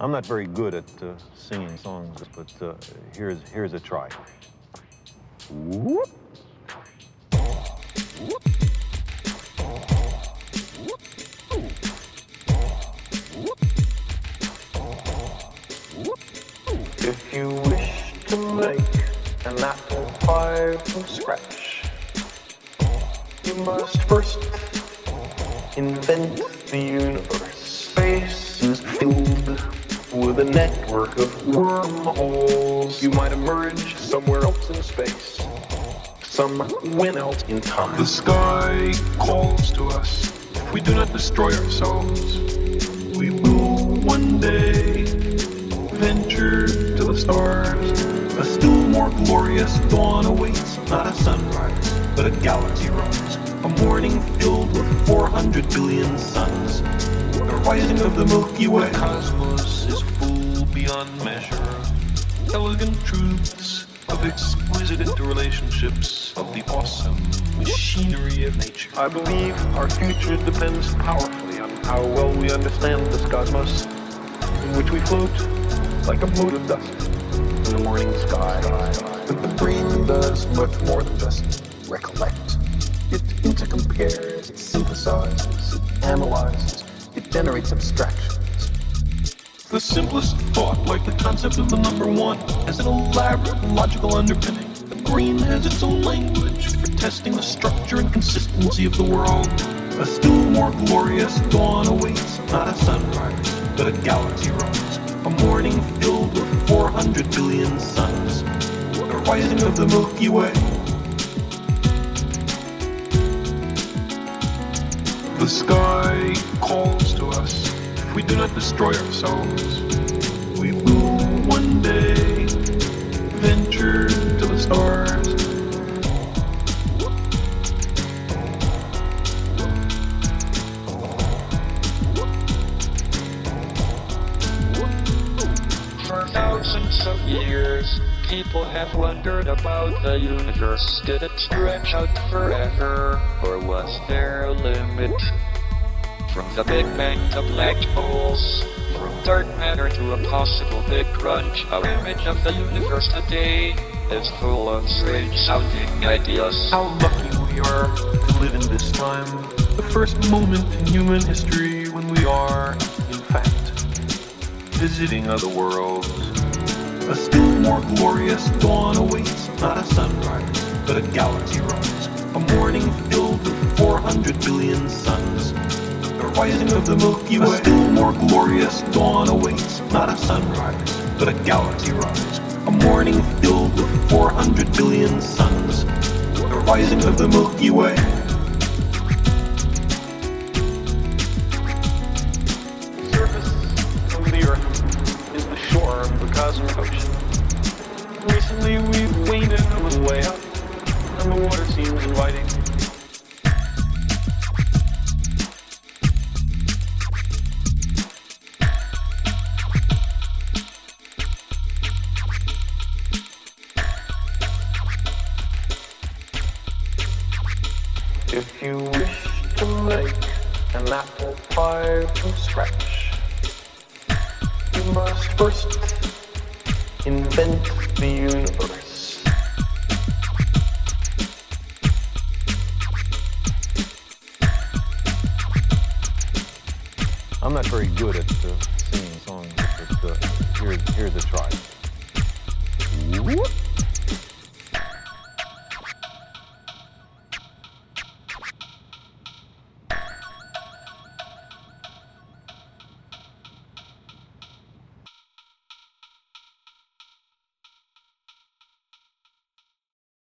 I'm not very good at uh, singing songs, but uh, here's here's a try. Whoop. If you wish to make an apple pie from scratch, you must first invent the universe. Space is filled with a network of wormholes. You might emerge somewhere else in space. Some went out in time. The sky calls to us. If we do not destroy ourselves, we will one day venture to the stars. A still more glorious dawn awaits, not a sunrise, but a galaxy rise. A morning filled with 400 billion suns. The rising of the Milky Way. The cosmos is full beyond measure. Elegant truths of exquisite interrelationships of the awesome machinery of nature. I believe our future depends powerfully on how well we understand this cosmos, in which we float like a mote of dust in the morning sky. But the brain does much more than just recollect. It intercompares, it synthesizes, it analyzes, it generates abstractions. The simplest thought, like the concept of the number one, has an elaborate logical underpinning. The brain has its own language for testing the structure and consistency of the world. A still more glorious dawn awaits, not a sunrise, but a galaxy rise. A morning filled with 400 billion suns. The rising of the Milky Way. The sky calls to us. We do not destroy ourselves, we will one day venture to the stars. For thousands of years, people have wondered about the universe. Did it stretch out forever, or was there a limit? From the Big Bang to black holes, from dark matter to a possible big crunch, our image of the universe today is full of strange sounding ideas. How lucky we are to live in this time. The first moment in human history when we are, in fact, visiting other worlds. A still more glorious dawn awaits, not a sunrise, but a galaxy rise. A morning filled with 400 billion suns. The rising of the Milky Way. A still more glorious dawn awaits, not a sunrise, but a galaxy rise. A morning filled with 400 billion suns. The rising of the Milky Way. surface of the earth is the shore of the cosmic ocean. Recently, we've waded a little way up, and the water seems inviting. If you wish to make an apple pie from scratch, you must first invent the universe. I'm not very good at uh, singing songs, but uh, here's here's a try.